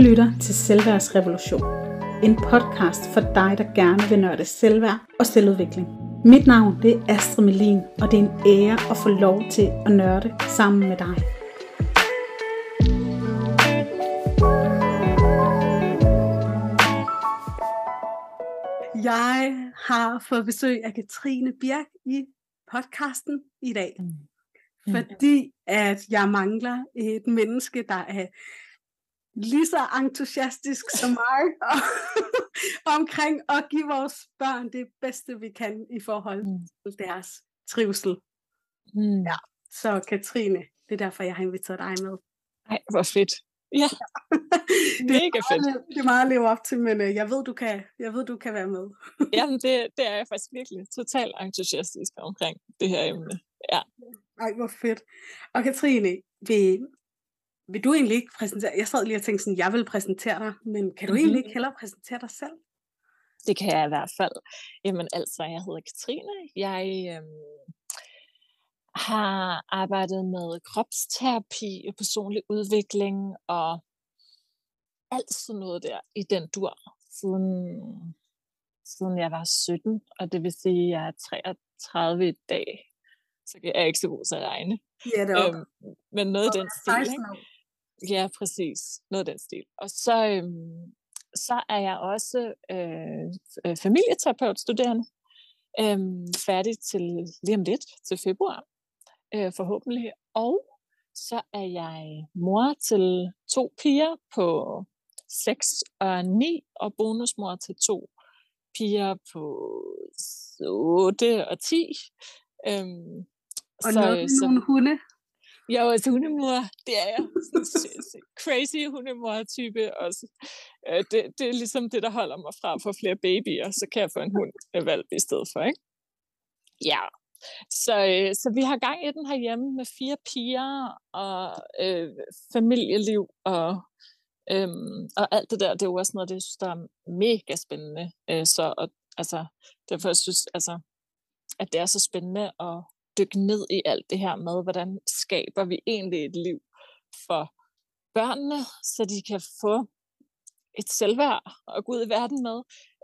lytter til Selvværdsrevolution. En podcast for dig, der gerne vil nørde selvværd og selvudvikling. Mit navn det er Astrid Melin, og det er en ære at få lov til at nørde sammen med dig. Jeg har fået besøg af Katrine Birk i podcasten i dag. Mm. Fordi at jeg mangler et menneske, der er lige så entusiastisk som mig omkring at give vores børn det bedste, vi kan i forhold mm. til deres trivsel. Mm. Ja. Så Katrine, det er derfor, jeg har inviteret dig med. Ej, hvor fedt. Ja, det er mega fedt. Det er meget at leve op til, men øh, jeg ved, du kan, jeg ved, du kan være med. Jamen, det, det er jeg faktisk virkelig totalt entusiastisk omkring det her emne. Ja. Ej, hvor fedt. Og Katrine, vil, vil du egentlig ikke præsentere, jeg sad lige og tænkte sådan, jeg vil præsentere dig, men kan du egentlig ikke hellere præsentere dig selv? Det kan jeg i hvert fald. Jamen altså, jeg hedder Katrine. Jeg øhm, har arbejdet med kropsterapi og personlig udvikling og alt sådan noget der i den dur, siden, siden jeg var 17, og det vil sige, at jeg er 33 i dag. Så jeg er ikke så god til at regne. Ja, det er øhm, Men noget af den stil, ikke? Ja, præcis. Noget af den stil. Og så, øhm, så er jeg også øh, familieterapeutstuderende. Øhm, færdig til lige om lidt, til februar øh, forhåbentlig. Og så er jeg mor til to piger på 6 og 9, og bonusmor til to piger på 8 og 10. Øhm, og så, noget så, nogle hunde? Jeg er også hundemor, det er jeg. Crazy hundemor-type også. Øh, det, det er ligesom det, der holder mig fra at få flere babyer, så kan jeg få en hund øh, valgt i stedet for, ikke? Ja, så, øh, så vi har gang i den herhjemme med fire piger og øh, familieliv og, øh, og alt det der. Det er jo også noget, det jeg synes, der er mega spændende. Øh, så og, altså, derfor jeg synes altså, at det er så spændende at dykke ned i alt det her med, hvordan skaber vi egentlig et liv for børnene, så de kan få et selvværd at gå ud i verden med.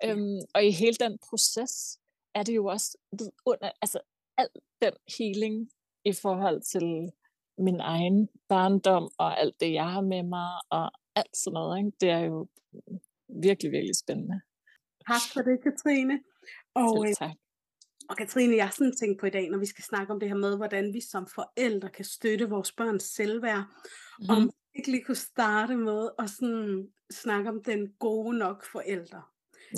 Øhm, og i hele den proces er det jo også under, altså al den healing i forhold til min egen barndom og alt det, jeg har med mig og alt sådan noget. Ikke? Det er jo virkelig, virkelig spændende. Tak for det, Katrine. Og, øh, tak. Og Katrine, jeg har sådan tænkt på i dag, når vi skal snakke om det her med, hvordan vi som forældre kan støtte vores børns selvværd. Mm. Om vi ikke lige kunne starte med at sådan snakke om den gode nok forældre.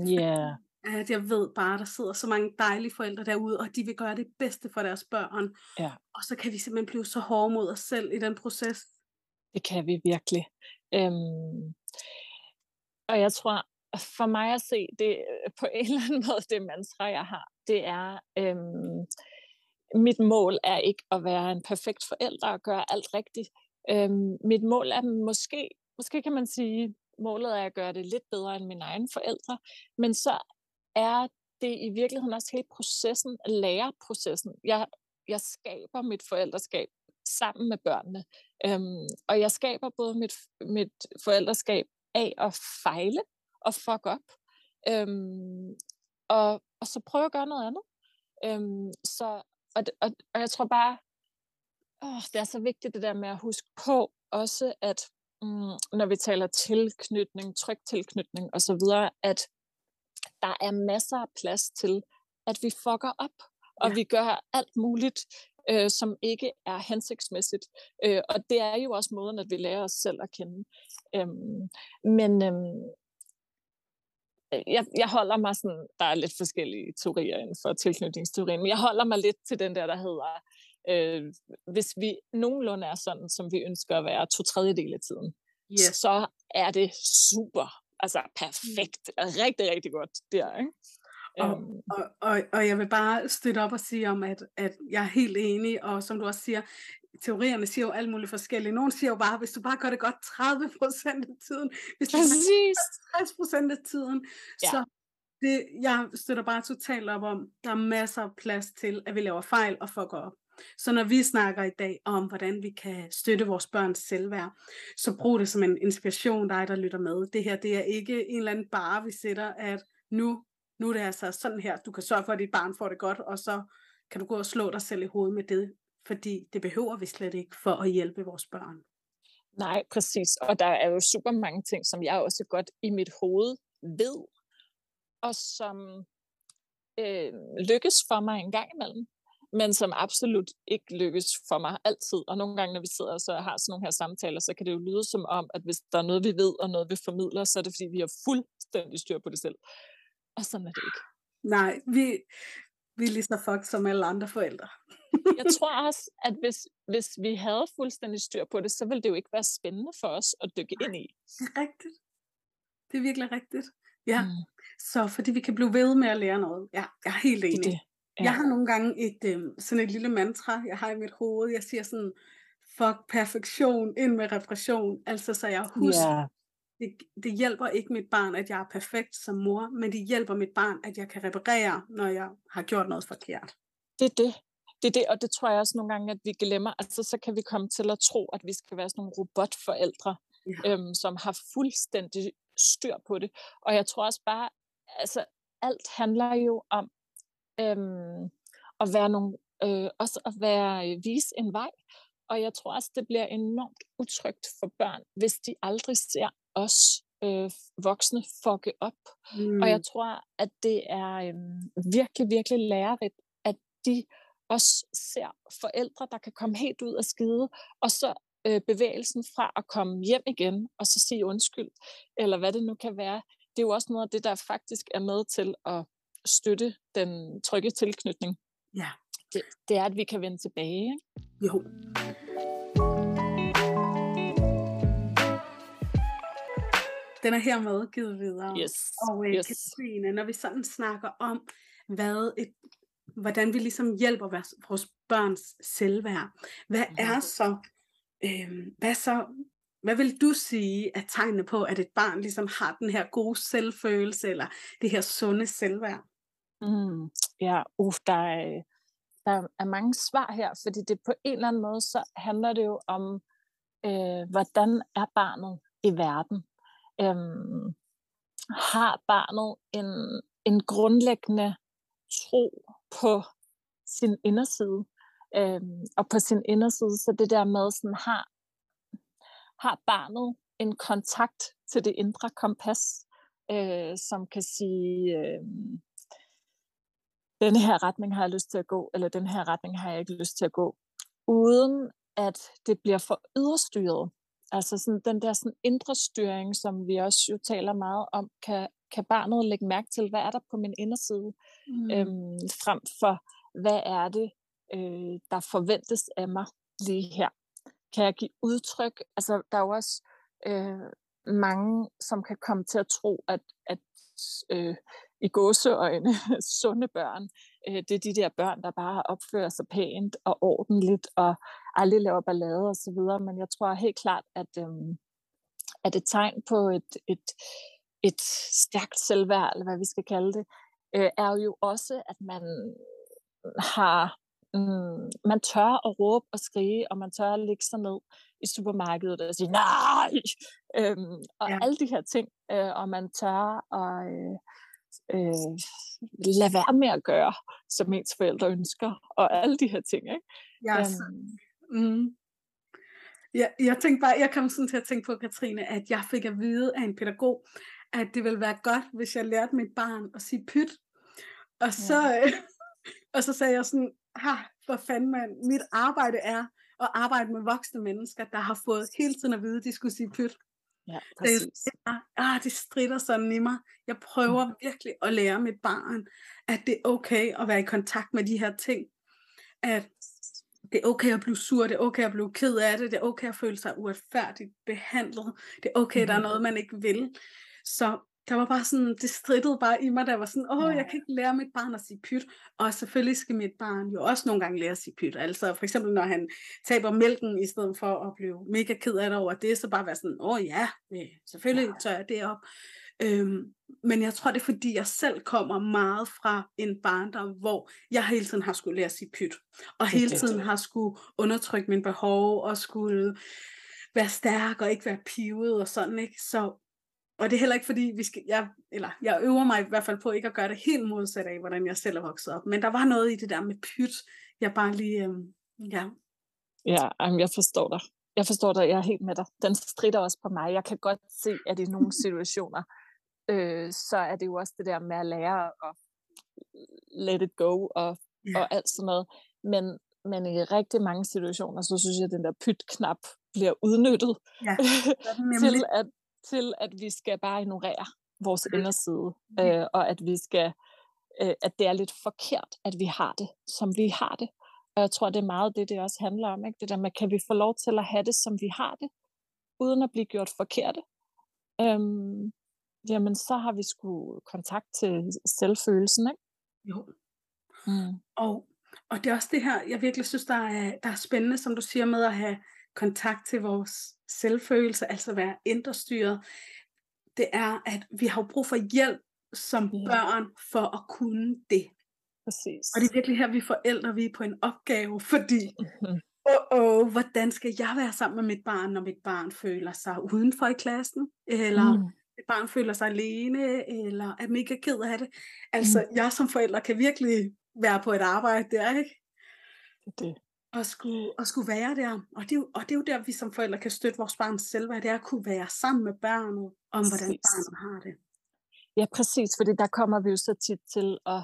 Ja. Yeah at jeg ved bare, der sidder så mange dejlige forældre derude, og de vil gøre det bedste for deres børn. Ja. Og så kan vi simpelthen blive så hårde mod os selv i den proces. Det kan vi virkelig. Øhm, og jeg tror, for mig at se, det på en eller anden måde, det mantra, jeg har, det er, øhm, mit mål er ikke at være en perfekt forælder og gøre alt rigtigt. Øhm, mit mål er måske, måske kan man sige, målet er at gøre det lidt bedre end mine egne forældre, men så er det i virkeligheden også hele processen, læreprocessen. Jeg, jeg skaber mit forældreskab sammen med børnene. Øhm, og jeg skaber både mit, mit forældreskab af at fejle og fuck op. Øhm, og, og så prøve at gøre noget andet. Øhm, så, og, og, og jeg tror bare, åh, det er så vigtigt det der med at huske på også, at mm, når vi taler tilknytning, tryg tilknytning osv., at der er masser af plads til, at vi fucker op, og ja. vi gør alt muligt, øh, som ikke er hensigtsmæssigt. Øh, og det er jo også måden, at vi lærer os selv at kende. Øhm, men øhm, jeg, jeg holder mig sådan, der er lidt forskellige teorier inden for tilknytningsteorien, men jeg holder mig lidt til den der, der hedder, øh, hvis vi nogenlunde er sådan, som vi ønsker at være to tredjedel af tiden, yes. så er det super altså perfekt, rigtig, rigtig godt der, ikke? Og, og, og, og jeg vil bare støtte op og sige om, at, at jeg er helt enig, og som du også siger, teorierne siger jo alt muligt forskelligt. Nogle siger jo bare, hvis du bare gør det godt 30 procent af tiden, hvis du Præcis. 60 procent af tiden, ja. så det, jeg støtter bare totalt op om, der er masser af plads til, at vi laver fejl og fucker op. Så når vi snakker i dag om, hvordan vi kan støtte vores børns selvværd, så brug det som en inspiration, dig der lytter med. Det her, det er ikke en eller anden bare, vi sætter, at nu, nu er det altså sådan her, du kan sørge for, at dit barn får det godt, og så kan du gå og slå dig selv i hovedet med det, fordi det behøver vi slet ikke for at hjælpe vores børn. Nej, præcis. Og der er jo super mange ting, som jeg også godt i mit hoved ved, og som øh, lykkes for mig en gang imellem, men som absolut ikke lykkes for mig altid. Og nogle gange, når vi sidder og så har sådan nogle her samtaler, så kan det jo lyde som om, at hvis der er noget, vi ved, og noget, vi formidler, så er det, fordi vi har fuldstændig styr på det selv. Og sådan er det ikke. Nej, vi, vi er lige så fuck som alle andre forældre. jeg tror også, at hvis, hvis vi havde fuldstændig styr på det, så ville det jo ikke være spændende for os at dykke ind i. Rigtigt. Det er virkelig rigtigt. Ja. Mm. Så fordi vi kan blive ved med at lære noget. Ja, jeg er helt enig. Det, det. Ja. Jeg har nogle gange et, øh, sådan et lille mantra, jeg har i mit hoved. Jeg siger sådan, fuck perfektion ind med repression. Altså så jeg husker, yeah. Det, det hjælper ikke mit barn, at jeg er perfekt som mor, men det hjælper mit barn, at jeg kan reparere, når jeg har gjort noget forkert. Det er det. Det er det, og det tror jeg også nogle gange, at vi glemmer. Altså så kan vi komme til at tro, at vi skal være sådan nogle robotforældre, ja. øhm, som har fuldstændig styr på det. Og jeg tror også bare, altså alt handler jo om øhm, at være nogle, øh, også at være, øh, vise en vej. Og jeg tror også, det bliver enormt utrygt for børn, hvis de aldrig ser os øh, voksne fucke op. Mm. Og jeg tror, at det er øh, virkelig, virkelig lærerigt, at de også ser forældre, der kan komme helt ud af skide, og så øh, bevægelsen fra at komme hjem igen, og så sige undskyld, eller hvad det nu kan være, det er jo også noget af det, der faktisk er med til at støtte den trygge tilknytning. Ja. Det, det er, at vi kan vende tilbage. Ikke? Jo. Den er hermed givet videre. Yes. Og øh, yes. Katrine, når vi sådan snakker om, hvad et, hvordan vi ligesom hjælper vores, børns selvværd, hvad mm. er så, øh, hvad så hvad vil du sige er tegnene på, at et barn ligesom har den her gode selvfølelse, eller det her sunde selvværd? Mm, ja, uh, der, er, der er mange svar her, fordi det på en eller anden måde, så handler det jo om, øh, hvordan er barnet i verden? Øhm, har barnet en, en grundlæggende tro på sin inderside? Øhm, og på sin inderside, så det der med, sådan, har har barnet en kontakt til det indre kompas, øh, som kan sige, øh, den her retning har jeg lyst til at gå, eller den her retning har jeg ikke lyst til at gå, uden at det bliver for yderstyret. Altså sådan, den der sådan indre styring, som vi også jo taler meget om, kan, kan barnet lægge mærke til, hvad er der på min inderside, mm. øhm, frem for, hvad er det, øh, der forventes af mig lige her kan jeg give udtryk? Altså, der er jo også øh, mange, som kan komme til at tro, at, at øh, i gåseøjne sunde børn, øh, det er de der børn, der bare opfører sig pænt og ordentligt og aldrig laver ballade osv. Men jeg tror helt klart, at, øh, at et tegn på et, et, et stærkt selvværd, eller hvad vi skal kalde det, øh, er jo også, at man har Mm, man tør at råbe og skrige, og man tør at lægge sig ned i supermarkedet og sige nej, øhm, og ja. alle de her ting, øh, og man tør at øh, øh, lade være med at gøre, som ens forældre ønsker, og alle de her ting. Ikke? Ja, øhm, mm. Ja, jeg tænkte bare, jeg kom sådan til at tænke på, Katrine, at jeg fik at vide af en pædagog, at det ville være godt, hvis jeg lærte mit barn at sige pyt. Og så, ja. øh, og så sagde jeg sådan, ha, for fanden man, mit arbejde er at arbejde med voksne mennesker, der har fået hele tiden at vide, at de skulle sige pyt. Ja, præcis. Det, ah, det strider sådan i mig. Jeg prøver mm. virkelig at lære mit barn, at det er okay at være i kontakt med de her ting. At det er okay at blive sur, det er okay at blive ked af det, det er okay at føle sig uretfærdigt behandlet, det er okay, mm. der er mm-hmm. noget, man ikke vil. Så der var bare sådan, det strittede bare i mig, der var sådan, åh, ja. jeg kan ikke lære mit barn at sige pyt, og selvfølgelig skal mit barn jo også nogle gange lære at sige pyt, altså for eksempel når han taber mælken, i stedet for at blive mega ked af det over det, så bare være sådan, åh ja, selvfølgelig tør jeg det op, Øhm, men jeg tror, det er fordi, jeg selv kommer meget fra en barndom, hvor jeg hele tiden har skulle lære at sige pyt. Og hele tiden har skulle undertrykke mine behov, og skulle være stærk og ikke være pivet og sådan, ikke? Så, og det er heller ikke fordi, vi skal, jeg, eller jeg øver mig i hvert fald på ikke at gøre det helt modsat af, hvordan jeg selv er vokset op. Men der var noget i det der med pyt, jeg bare lige, øhm, ja. Ja, jeg forstår dig. Jeg forstår dig, jeg er helt med dig. Den strider også på mig. Jeg kan godt se, at i nogle situationer, øh, så er det jo også det der med at lære at let it go og, ja. og alt sådan noget. Men, men i rigtig mange situationer, så synes jeg, at den der pyt-knap bliver udnyttet ja, til, at, til, at vi skal bare ignorere vores ja. inderside, øh, og at vi skal, øh, at det er lidt forkert, at vi har det, som vi har det. Og jeg tror, det er meget det, det også handler om. Ikke? Det der med, kan vi få lov til at have det, som vi har det, uden at blive gjort forkerte? Øhm, jamen så har vi sgu kontakt til selvfølelsen, ikke? Jo. Mm. Og, og det er også det her, jeg virkelig synes, der er, der er spændende, som du siger, med at have kontakt til vores selvfølelse, altså være indrestyret. Det er, at vi har brug for hjælp som børn for at kunne det. Præcis. Og det er virkelig her, vi forældre, vi er på en opgave, fordi oh, oh, hvordan skal jeg være sammen med mit barn, når mit barn føler sig udenfor i klassen, eller mm et barn føler sig alene, eller er mega ked af det. Altså, mm. jeg som forælder kan virkelig være på et arbejde der, ikke? Det. Og skulle, og skulle være der. Og det, er jo, og det er jo der, vi som forældre kan støtte vores barns selvværd, det er at kunne være sammen med børnet, om hvordan barnet har det. Ja, præcis, fordi der kommer vi jo så tit til at,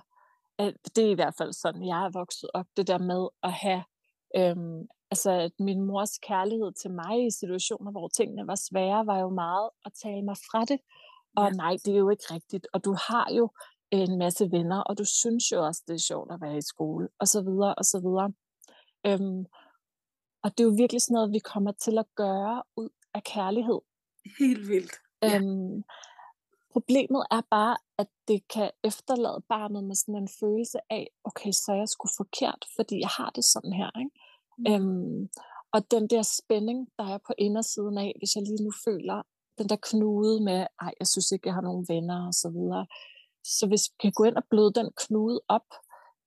at det er i hvert fald sådan, jeg er vokset op, det der med at have øhm, altså at min mors kærlighed til mig i situationer, hvor tingene var svære, var jo meget at tale mig fra det. Og ja. nej, det er jo ikke rigtigt. Og du har jo en masse venner, og du synes jo også, det er sjovt at være i skole, og så videre, og så videre. Øhm, og det er jo virkelig sådan noget, vi kommer til at gøre ud af kærlighed. Helt vildt. Ja. Øhm, problemet er bare, at det kan efterlade barnet med sådan en følelse af, okay, så er jeg sgu forkert, fordi jeg har det sådan her, ikke? Mm. Øhm, og den der spænding, der er på indersiden af, hvis jeg lige nu føler den der knude med, ej, jeg synes ikke, jeg har nogen venner og så videre. Så hvis vi kan gå ind og bløde den knude op,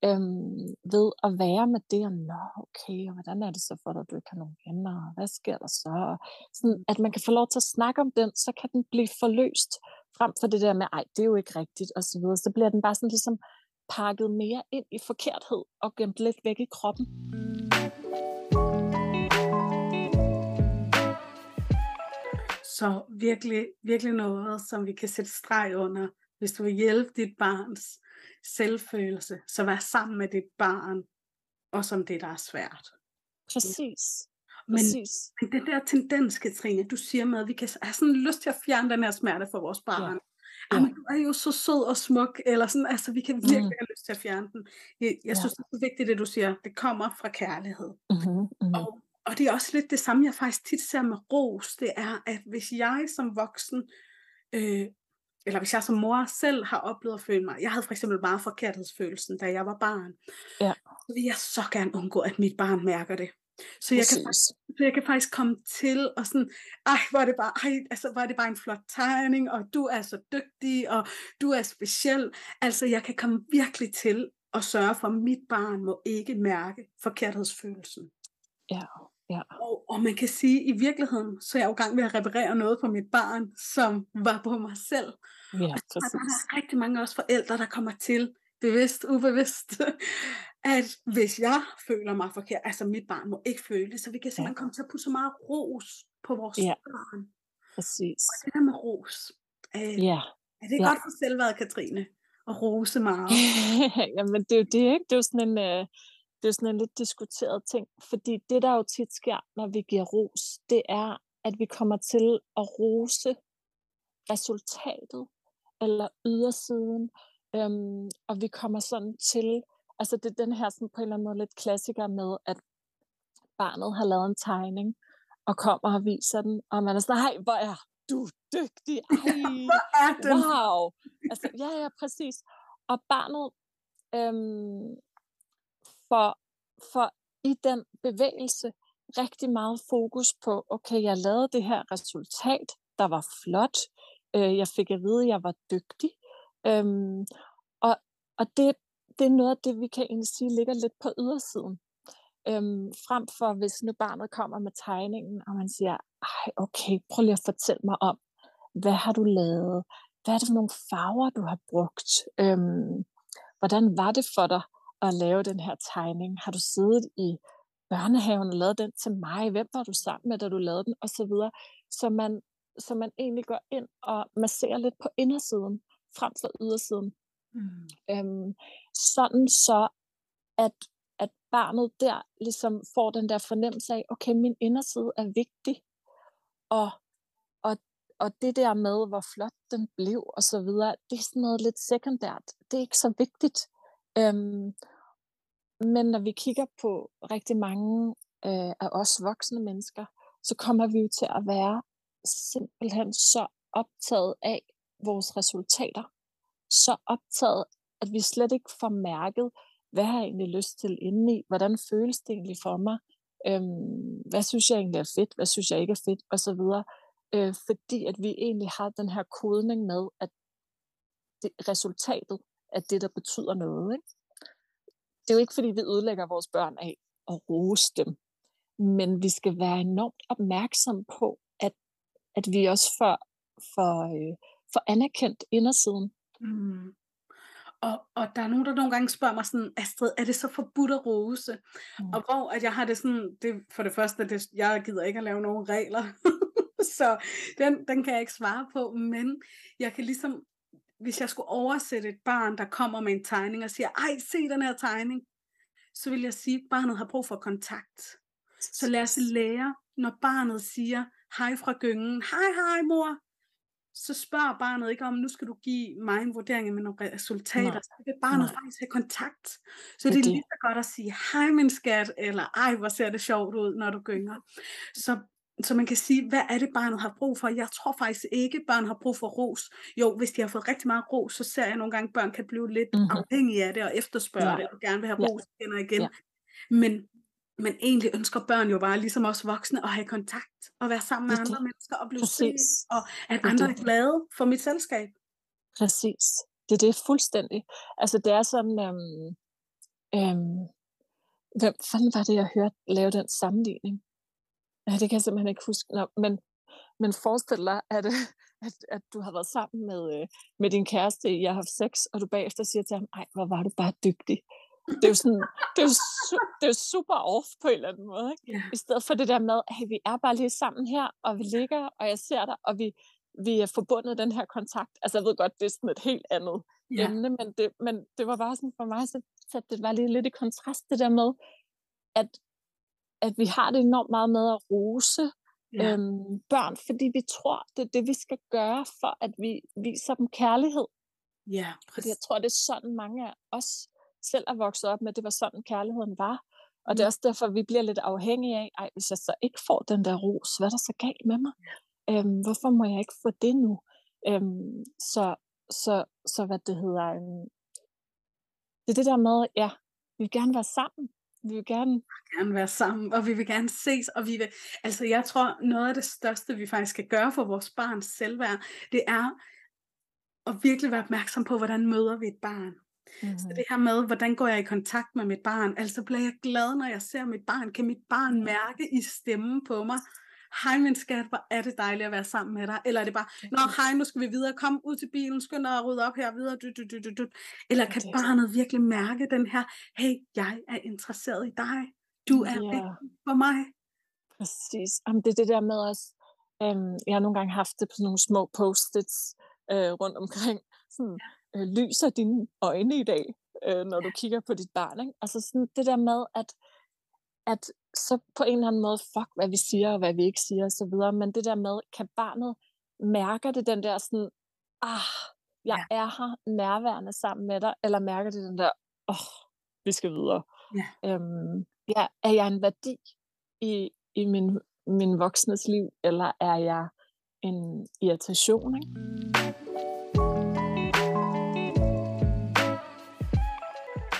øhm, ved at være med det, og nå, okay, og hvordan er det så for dig, at du ikke har nogen venner, og hvad sker der så? Sådan, at man kan få lov til at snakke om den, så kan den blive forløst, frem for det der med, ej, det er jo ikke rigtigt, og så videre. Så bliver den bare sådan ligesom pakket mere ind i forkerthed, og gemt lidt væk i kroppen. Så virkelig, virkelig noget, som vi kan sætte streg under, hvis du vil hjælpe dit barns selvfølelse, så vær sammen med dit barn, og som det, der er svært. Præcis. Men, Præcis. men den der tendens, Katrine, du siger med, at vi kan have sådan lyst til at fjerne den her smerte for vores barn. Ja. Ja. Jamen, du er jo så sød og smuk, eller sådan, altså vi kan virkelig mm. have lyst til at fjerne den. Jeg, jeg ja. synes, det er vigtigt, det du siger, det kommer fra kærlighed. Mm-hmm, mm-hmm. Og og det er også lidt det samme, jeg faktisk tit ser med ros, det er, at hvis jeg som voksen, øh, eller hvis jeg som mor selv har oplevet at føle mig, jeg havde for eksempel meget forkerthedsfølelsen, da jeg var barn, ja. så vil jeg så gerne undgå, at mit barn mærker det. Så jeg, kan faktisk, så jeg kan faktisk komme til og sådan, ej, var det bare, ej, altså, var det bare en flot tegning, og du er så dygtig, og du er speciel. Altså, jeg kan komme virkelig til at sørge for, at mit barn må ikke mærke forkerthedsfølelsen. Ja. Ja. Og, og man kan sige, at i virkeligheden, så er jeg jo gang med at reparere noget på mit barn, som var på mig selv. Ja, og så er der rigtig mange også forældre, der kommer til, bevidst, ubevidst, at hvis jeg føler mig forkert, altså mit barn må ikke føle det, så vi kan simpelthen ja. komme til at putte så meget ros på vores ja. børn. Præcis. Og det der med ros. Øh, ja. Er det ja. godt for selvværd, Katrine? At rose meget? Jamen det er jo det, ikke? Det er jo sådan en... Øh det er sådan en lidt diskuteret ting, fordi det, der jo tit sker, når vi giver ros, det er, at vi kommer til at rose resultatet eller ydersiden, øhm, og vi kommer sådan til, altså det er den her sådan på en eller anden måde lidt klassiker med, at barnet har lavet en tegning, og kommer og viser den, og man er sådan, hej, hvor er du dygtig, ej, er wow, altså, ja, ja, præcis, og barnet, øhm, for, for i den bevægelse rigtig meget fokus på, okay, jeg lavede det her resultat, der var flot, Øh, jeg fik at vide, at jeg var dygtig. Øhm, og og det, det er noget af det, vi kan egentlig sige ligger lidt på ydersiden. Øhm, frem for, hvis nu barnet kommer med tegningen, og man siger, ej, okay, prøv lige at fortælle mig om, hvad har du lavet? Hvad er det for nogle farver, du har brugt? Øhm, hvordan var det for dig at lave den her tegning? Har du siddet i børnehaven og lavet den til mig? Hvem var du sammen med, da du lavede den? Og så videre. Så man, så man egentlig går ind og masserer lidt på indersiden, frem for ydersiden. Mm. Øhm, sådan så, at, at barnet der ligesom får den der fornemmelse af, okay, min inderside er vigtig, og, og, og det der med, hvor flot den blev, og så videre, det er sådan noget lidt sekundært. Det er ikke så vigtigt. Øhm, men når vi kigger på rigtig mange øh, af os voksne mennesker, så kommer vi jo til at være simpelthen så optaget af vores resultater. Så optaget, at vi slet ikke får mærket, hvad har jeg egentlig lyst til indeni? Hvordan føles det egentlig for mig? Øhm, hvad synes jeg egentlig er fedt? Hvad synes jeg ikke er fedt? Og så videre. Øh, fordi at vi egentlig har den her kodning med, at det, resultatet er det, der betyder noget. Ikke? Det er jo ikke, fordi vi ødelægger vores børn af at rose dem. Men vi skal være enormt opmærksom på, at, at vi også får, får, øh, får anerkendt indersiden. Mm. Og, og der er nogen, der nogle gange spørger mig sådan, Astrid, er det så forbudt at rose? Mm. Og hvor at jeg har det sådan, det, for det første, det, jeg gider ikke at lave nogen regler, så den, den kan jeg ikke svare på, men jeg kan ligesom, hvis jeg skulle oversætte et barn, der kommer med en tegning og siger, ej, se den her tegning, så vil jeg sige, at barnet har brug for kontakt. Så lad os lære, når barnet siger, hej fra gyngen, hej hej mor, så spørger barnet ikke om, nu skal du give mig en vurdering med nogle resultater. Nej. Så vil barnet Nej. faktisk have kontakt. Så det, det er lige så godt at sige, hej min skat, eller ej, hvor ser det sjovt ud, når du gynger. Så, så man kan sige, hvad er det barnet har brug for? Jeg tror faktisk ikke, børn har brug for ros. Jo, hvis de har fået rigtig meget ros, så ser jeg nogle gange, at børn kan blive lidt mm-hmm. afhængige af det, og efterspørge ja. det, og gerne vil have ros ja. igen og igen. Ja. Men men egentlig ønsker børn jo bare, ligesom os voksne, at have kontakt, og være sammen med andre mennesker, og blive set, og at andre er glade for mit selskab. Præcis. Det, det er fuldstændig. Altså det er sådan, øhm, øhm, hvem fanden var det, jeg hørte lave den sammenligning? Ja, det kan jeg simpelthen ikke huske. Nå, men, men forestil dig, at, at, at du har været sammen med, øh, med din kæreste, jeg har haft sex, og du bagefter siger til ham, ej, hvor var du bare dygtig det er jo sådan, det er jo, su- det er jo super off på en eller anden måde. Ikke? Yeah. I stedet for det der med, at vi er bare lige sammen her, og vi ligger, og jeg ser dig, og vi, vi er forbundet den her kontakt. Altså jeg ved godt, det er sådan et helt andet yeah. emne, men det, men det var bare sådan for mig, så, så det var lige lidt i kontrast det der med, at, at vi har det enormt meget med at rose yeah. øhm, børn, fordi vi tror, det er det, vi skal gøre, for at vi viser dem kærlighed. Ja, yeah, Fordi jeg tror, det er sådan mange af os selv er vokset op med, at det var sådan kærligheden var. Og mm. det er også derfor, vi bliver lidt afhængige af, ej, hvis jeg så ikke får den der ros, hvad er der så galt med mig? Øhm, hvorfor må jeg ikke få det nu? Øhm, så, så, så hvad det hedder, øhm, det er det der med, ja, vi vil gerne være sammen. Vi vil gerne... Gerne være sammen, og vi vil gerne ses, og vi vil... Altså, jeg tror, noget af det største, vi faktisk skal gøre for vores barns selvværd, det er at virkelig være opmærksom på, hvordan møder vi et barn. Mm-hmm. Så det her med, hvordan går jeg i kontakt med mit barn? Altså bliver jeg glad, når jeg ser mit barn? Kan mit barn mærke i stemmen på mig? Hej min skat, hvor er det dejligt at være sammen med dig. Eller er det bare, nå hej, nu skal vi videre, kom ud til bilen, skynd dig at rydde op her videre. Du, du, du, du, du. Eller kan barnet virkelig mærke den her, hey, jeg er interesseret i dig. Du er vigtig for mig. Præcis. Jamen, det er det der med os. Øhm, jeg har nogle gange haft det på sådan nogle små post-its øh, rundt omkring. Sådan, øh, lyser dine øjne i dag, øh, når du kigger på dit barn. Ikke? Altså sådan det der med, at, at så på en eller anden måde, fuck hvad vi siger, og hvad vi ikke siger, og så videre, men det der med, kan barnet mærker det den der sådan, ah, jeg ja. er her nærværende sammen med dig, eller mærker det den der, åh, oh, vi skal videre. Ja. Øhm, ja, er jeg en værdi i, i min, min voksnes liv, eller er jeg en irritation? Ikke?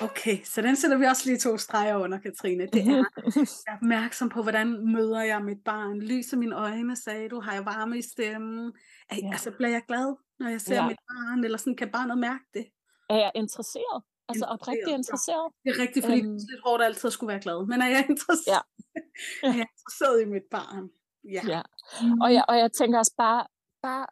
Okay, så den sætter vi også lige to streger under, Katrine. Det er, jeg er opmærksom på, hvordan møder jeg mit barn. Lys i mine øjne, sagde du. Har jeg varme i stemmen? Er, ja. Altså, bliver jeg glad, når jeg ser ja. mit barn? Eller sådan, kan barnet mærke det? Er jeg interesseret? Altså oprigtigt interesseret? Ja. Det er rigtigt, fordi øhm. det er lidt hårdt altid at skulle være glad. Men er jeg interesseret, ja. er jeg interesseret i mit barn? Ja. ja. Mm. Og, jeg, og jeg tænker også bare, bare,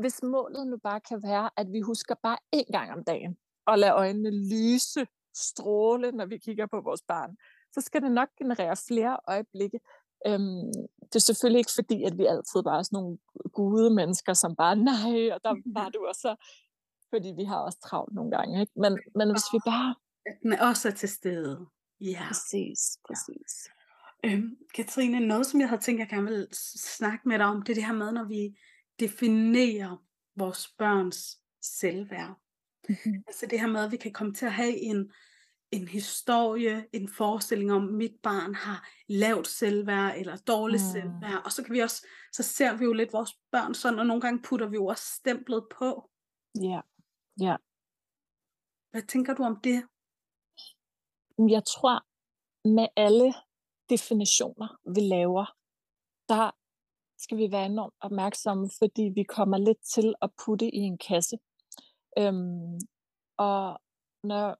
hvis målet nu bare kan være, at vi husker bare én gang om dagen, og lade øjnene lyse, stråle, når vi kigger på vores barn, så skal det nok generere flere øjeblikke. Øhm, det er selvfølgelig ikke fordi, at vi altid bare er sådan nogle gude mennesker, som bare, nej, og der var du også, fordi vi har også travlt nogle gange. Ikke? Men, men hvis vi bare... Den også er til stede. Ja. Præcis, præcis. Ja. Øhm, Katrine, noget som jeg havde tænkt, jeg gerne vil snakke med dig om, det er det her med, når vi definerer vores børns selvværd. Mm-hmm. Altså det her med, at vi kan komme til at have en, en historie, en forestilling om, at mit barn har lavt selvværd eller dårligt mm. selvværd. Og så kan vi også, så ser vi jo lidt vores børn sådan, og nogle gange putter vi jo også stemplet på. Ja, ja. Hvad tænker du om det? Jeg tror, med alle definitioner, vi laver, der skal vi være enormt opmærksomme, fordi vi kommer lidt til at putte i en kasse. Øhm, og når,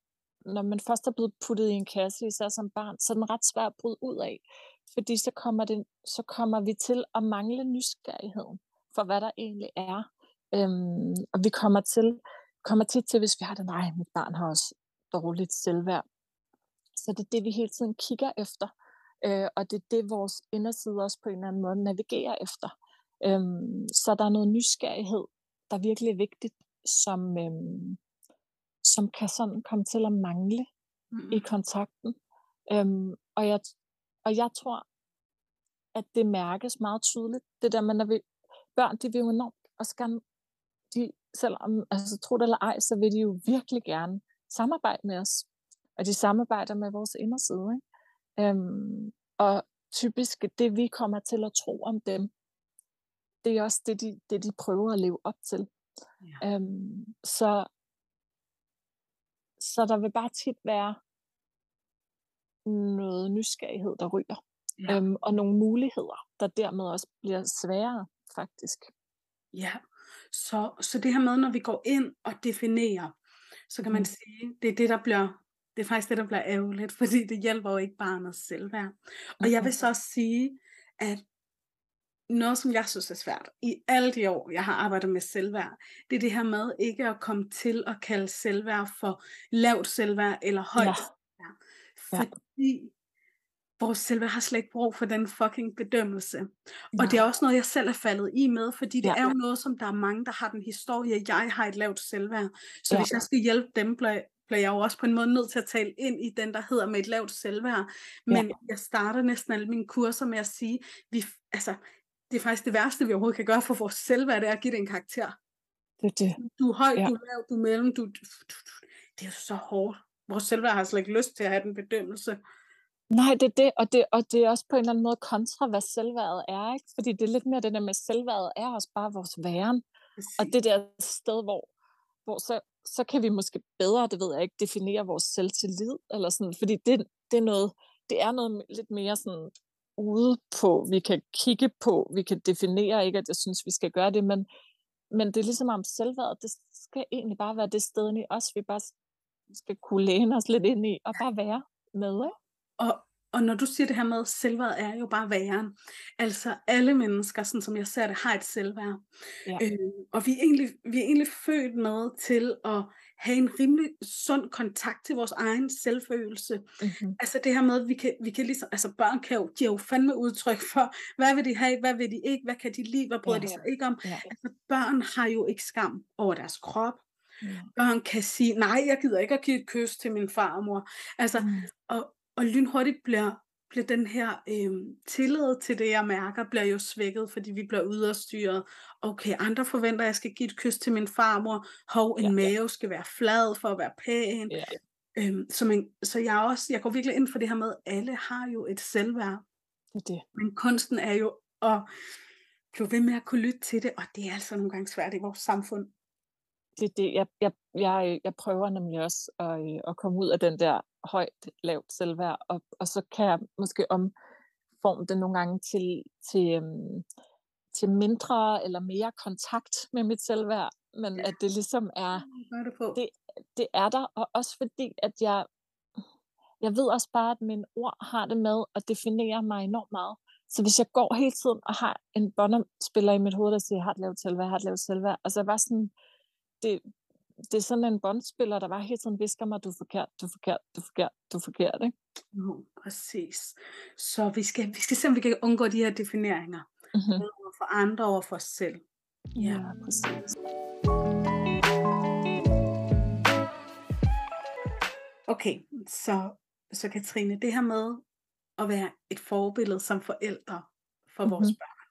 når man først er blevet puttet i en kasse, især som barn, så er den ret svær at bryde ud af. Fordi så kommer, det, så kommer vi til at mangle nysgerrigheden for, hvad der egentlig er. Øhm, og vi kommer til, kommer til til, hvis vi har det, nej, mit barn har også dårligt selvværd. Så det er det, vi hele tiden kigger efter. Øh, og det er det, vores inderside også på en eller anden måde navigerer efter. Øhm, så der er noget nysgerrighed, der virkelig er vigtigt som, øhm, som kan sådan komme til at mangle mm. i kontakten. Øhm, og, jeg, og jeg tror, at det mærkes meget tydeligt. Det der med, når vi, børn, de vil jo enormt også gerne, de, selvom, altså tro det eller ej, så vil de jo virkelig gerne samarbejde med os. Og de samarbejder med vores inderside. Ikke? Øhm, og typisk det, vi kommer til at tro om dem, det er også det, de, det, de prøver at leve op til. Ja. Øhm, så, så der vil bare tit være noget nysgerrighed, der ryger. Ja. Øhm, og nogle muligheder, der dermed også bliver sværere, faktisk. Ja, så, så det her med, når vi går ind og definerer, så kan man mm. sige, det er det, der bliver det er faktisk det, der bliver ærgerligt, fordi det hjælper jo ikke barnets selvværd. Og jeg vil så sige, at noget, som jeg synes er svært, i alle de år, jeg har arbejdet med selvværd, det er det her med ikke at komme til at kalde selvværd for lavt selvværd eller højt ja. selvværd. Fordi ja. vores selvværd har slet ikke brug for den fucking bedømmelse. Ja. Og det er også noget, jeg selv er faldet i med, fordi det ja. er jo noget, som der er mange, der har den historie, jeg har et lavt selvværd. Så ja. hvis jeg skal hjælpe dem, bliver, bliver jeg jo også på en måde nødt til at tale ind i den, der hedder med et lavt selvværd. Men ja. jeg starter næsten alle mine kurser med at sige, vi, altså, det er faktisk det værste, vi overhovedet kan gøre for vores selvværd, det er at give det en karakter. Det det. Du er høj, ja. du er lav, du er mellem, du, du, du, det er jo så hårdt. Vores selvværd har slet ikke lyst til at have den bedømmelse. Nej, det er det, og det, og det er også på en eller anden måde kontra, hvad selvværdet er, ikke? Fordi det er lidt mere det der med, selvværdet er også bare vores væren. Præcis. Og det der sted, hvor, hvor så, så kan vi måske bedre, det ved jeg ikke, definere vores selvtillid, eller sådan, fordi det, det er noget, det er noget lidt mere sådan ude på, vi kan kigge på, vi kan definere, ikke at jeg synes, vi skal gøre det, men, men det er ligesom om selvværd, det skal egentlig bare være det sted i os, vi bare skal kunne læne os lidt ind i, og bare være med. Ikke? Og, og når du siger det her med, at selvværd er jo bare væren. Altså alle mennesker, sådan som jeg ser det, har et selvværd. Ja. Øh, og vi er, egentlig, vi er egentlig født med til at have en rimelig sund kontakt til vores egen selvfølelse. Mm-hmm. Altså det her med, at vi kan, vi kan ligesom, altså børn kan jo, de jo fandme udtryk for, hvad vil de have, hvad vil de ikke, hvad kan de lide, hvad bryder ja. de sig ikke om. Ja. Altså børn har jo ikke skam over deres krop. Mm. Børn kan sige, nej, jeg gider ikke at give et kys til min farmor. Altså, mm. og, og lynhurtigt bliver, bliver den her øh, tillid til det, jeg mærker, bliver jo svækket, fordi vi bliver udstyret. Okay, andre forventer, at jeg skal give et kys til min farmor. Hov, en ja, mave skal være flad for at være pæn. Ja. Øhm, så, man, så jeg også, jeg går virkelig ind for det her med, at alle har jo et selvværd. Det er det. Men kunsten er jo at blive ved med at kunne lytte til det, og det er altså nogle gange svært i vores samfund. det, det jeg, jeg, jeg, jeg prøver nemlig også at, øh, at komme ud af den der højt, lavt selvværd, og, og så kan jeg måske omforme det nogle gange til, til, øhm, til mindre eller mere kontakt med mit selvværd, men ja. at det ligesom er, det, det, det er der, og også fordi, at jeg, jeg ved også bare, at mine ord har det med at definere mig enormt meget. Så hvis jeg går hele tiden og har en båndspiller i mit hoved, der siger, jeg har et lavt selvværd, jeg har et lavt selvværd, altså var sådan, det, det er sådan en båndspiller, der bare hele tiden visker mig, du er forkert, du er forkert, du er forkert, du er forkert, ikke? Jo, præcis. Så vi skal, vi skal se, om vi kan undgå de her defineringer. Mm-hmm. Både for andre og for os selv. Ja, ja præcis. Okay, så, så Katrine, det her med at være et forbillede som forældre for mm-hmm. vores børn.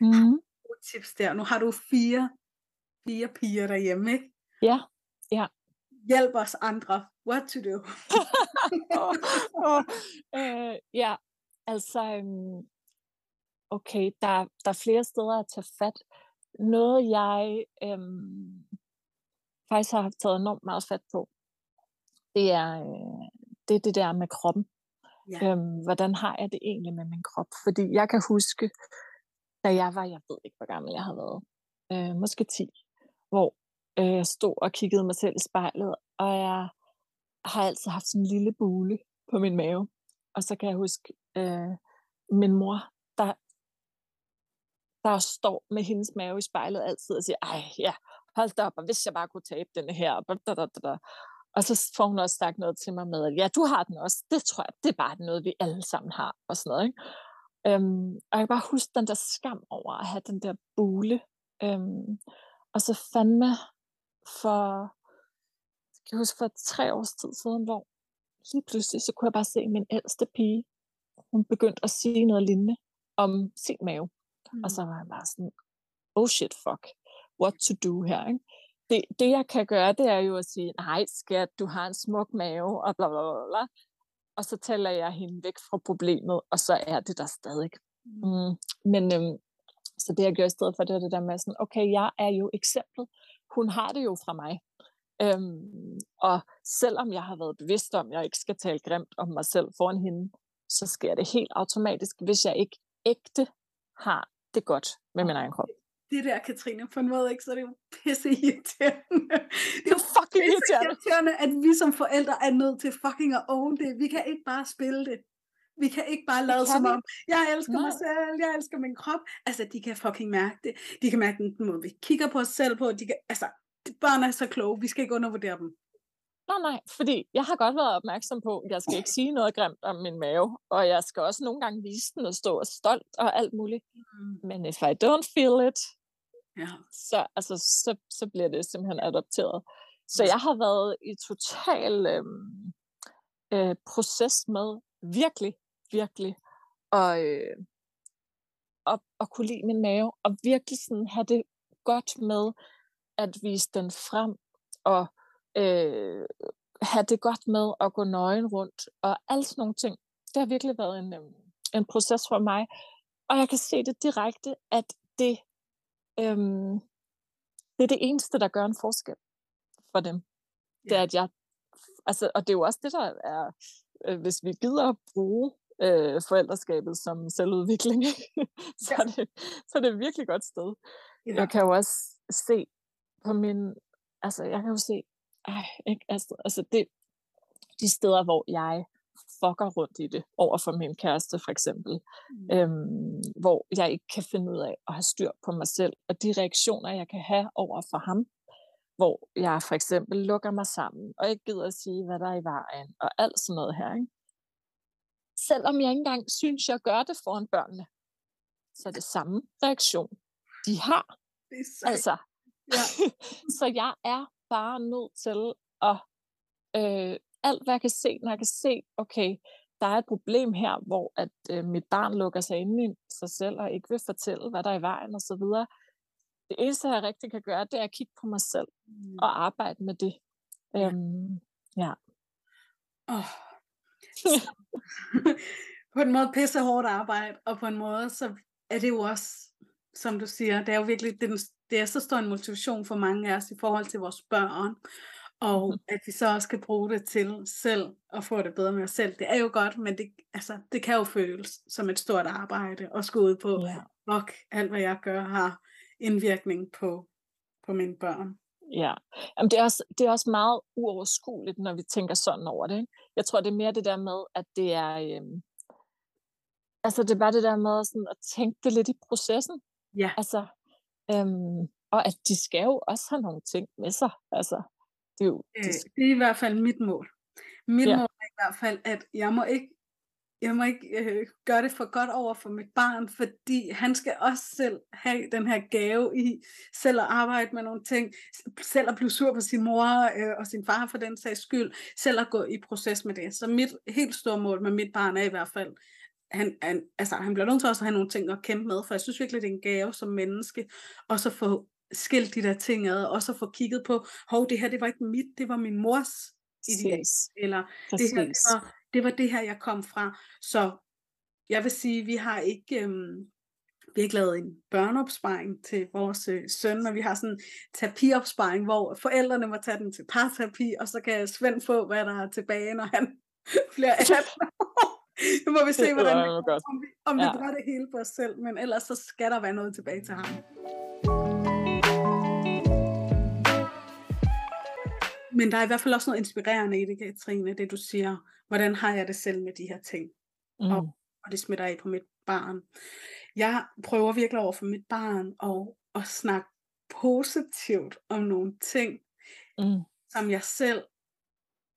Mm-hmm. Har du tips der? Nu har du fire, fire piger derhjemme, ikke? Ja, ja. Hjælp os andre. What to do? oh, oh, øh, ja, altså, um, okay, der, der er flere steder at tage fat. Noget, jeg um, faktisk har taget enormt meget fat på, det er, øh, det, er det der med kroppen. Ja. Øhm, hvordan har jeg det egentlig med min krop? Fordi jeg kan huske, da jeg var, jeg ved ikke, hvor gammel jeg har været, øh, måske 10, hvor Øh, jeg stod og kiggede mig selv i spejlet, og jeg har altid haft sådan en lille bule på min mave. Og så kan jeg huske, øh, min mor, der, der står med hendes mave i spejlet altid og siger, ej ja, hold da op, og hvis jeg bare kunne tabe den her, og så får hun også sagt noget til mig med, at ja, du har den også. Det tror jeg, det er bare noget, vi alle sammen har. Og sådan noget, ikke? Øhm, og jeg kan bare huske den der skam over at have den der bule. Øhm, og så fandme for, jeg kan huske for tre års tid siden, hvor lige pludselig, så kunne jeg bare se min ældste pige. Hun begyndte at sige noget lignende om sin mave. Mm. Og så var jeg bare sådan, oh shit, fuck, what to do her, ikke? det, det, jeg kan gøre, det er jo at sige, nej skat, du har en smuk mave, og bla bla bla. bla. Og så tæller jeg hende væk fra problemet, og så er det der stadig. Mm. mm. Men øhm, så det, jeg gør i stedet for, det er det der med sådan, okay, jeg er jo eksemplet. Hun har det jo fra mig. Øhm, og selvom jeg har været bevidst om, at jeg ikke skal tale grimt om mig selv foran hende, så sker det helt automatisk, hvis jeg ikke ægte har det godt med min egen krop det der, Katrine, på en måde, ikke? Så det er jo pisse irriterende. Det er jo fucking irriterende. irriterende, at vi som forældre er nødt til fucking at own det. Vi kan ikke bare spille det. Vi kan ikke bare lade som om, jeg elsker mig selv, jeg elsker min krop. Altså, de kan fucking mærke det. De kan mærke den måde, vi kigger på os selv på. De kan, altså, børn er så kloge. Vi skal ikke undervurdere dem. Nej, nej, fordi jeg har godt været opmærksom på, at jeg skal ikke sige noget grimt om min mave, og jeg skal også nogle gange vise den og stå og stolt og alt muligt. Mm. Men if I don't feel it, ja. så, altså, så, så bliver det simpelthen adopteret. Så jeg har været i total øh, øh, proces med virkelig, virkelig at, øh, at, at kunne lide min mave, og virkelig sådan have det godt med at vise den frem, og øh, have det godt med at gå nøgen rundt, og alle sådan nogle ting. Det har virkelig været en, øh, en proces for mig, og jeg kan se det direkte, at det Øhm, det er det eneste, der gør en forskel for dem. Det er, at jeg, altså, og det er jo også det, der er, øh, hvis vi gider at bruge øh, forældreskabet som selvudvikling, så, ja. er det, så er det et virkelig godt sted. Ja. Jeg kan jo også se på min, altså jeg kan jo se, ej, ikke, altså, altså det, de steder, hvor jeg fucker rundt i det over for min kæreste for eksempel, mm. øhm, hvor jeg ikke kan finde ud af at have styr på mig selv, og de reaktioner, jeg kan have over for ham, hvor jeg for eksempel lukker mig sammen, og ikke gider at sige, hvad der er i vejen, og alt sådan noget her. Ikke? Selvom jeg ikke engang synes, jeg gør det foran børnene, så er det samme reaktion, de har. Det er altså, ja. så jeg er bare nødt til at øh, alt, hvad jeg kan se, når jeg kan se, okay, der er et problem her, hvor at øh, mit barn lukker sig inde i sig selv og ikke vil fortælle, hvad der er i vejen og så videre. Det eneste, jeg rigtig kan gøre, det er at kigge på mig selv mm. og arbejde med det. Ja. Øhm, ja. Oh. på en måde pisse hårdt arbejde, og på en måde, så er det jo også, som du siger, det er jo virkelig det er den, det er så stor en motivation for mange af os i forhold til vores børn, og mm. at vi så også kan bruge det til selv at få det bedre med os selv. Det er jo godt, men det, altså, det kan jo føles som et stort arbejde at skulle ud på, ja. nok alt hvad jeg gør har indvirkning på, på mine børn. Ja, Jamen, det, er også, det er også meget uoverskueligt, når vi tænker sådan over det. Ikke? Jeg tror, det er mere det der med, at det er... Øhm, altså, det er bare det der med sådan, at tænke det lidt i processen. Ja. Altså, øhm, og at de skal jo også have nogle ting med sig. Altså, det, er jo, øh, det, det er i hvert fald mit mål. Mit ja. mål er i hvert fald, at jeg må ikke jeg må ikke øh, gøre det for godt over for mit barn, fordi han skal også selv have den her gave i selv at arbejde med nogle ting, selv at blive sur på sin mor øh, og sin far for den sags skyld, selv at gå i proces med det. Så mit helt store mål med mit barn er i hvert fald, han, han, altså, han bliver nødt til også at have nogle ting at kæmpe med, for jeg synes virkelig, det er en gave som menneske, og så få skilt de der ting ad, og så få kigget på, hov, det her, det var ikke mit, det var min mors ideal, eller det her, det var, det var det her, jeg kom fra. Så jeg vil sige, vi har ikke, øhm, vi har ikke lavet en børneopsparing til vores øh, søn, men vi har sådan en terapiopsparing, hvor forældrene må tage den til parterapi, og så kan Svend få, hvad der er tilbage, når han bliver 18 Nu må vi se, hvordan det går, om vi, om ja. vi gør det hele på os selv, men ellers så skal der være noget tilbage til ham. Men der er i hvert fald også noget inspirerende i det, Katrine, det du siger. Hvordan har jeg det selv med de her ting? Mm. Og, og det smitter af på mit barn. Jeg prøver virkelig over for mit barn at, at snakke positivt om nogle ting, mm. som jeg selv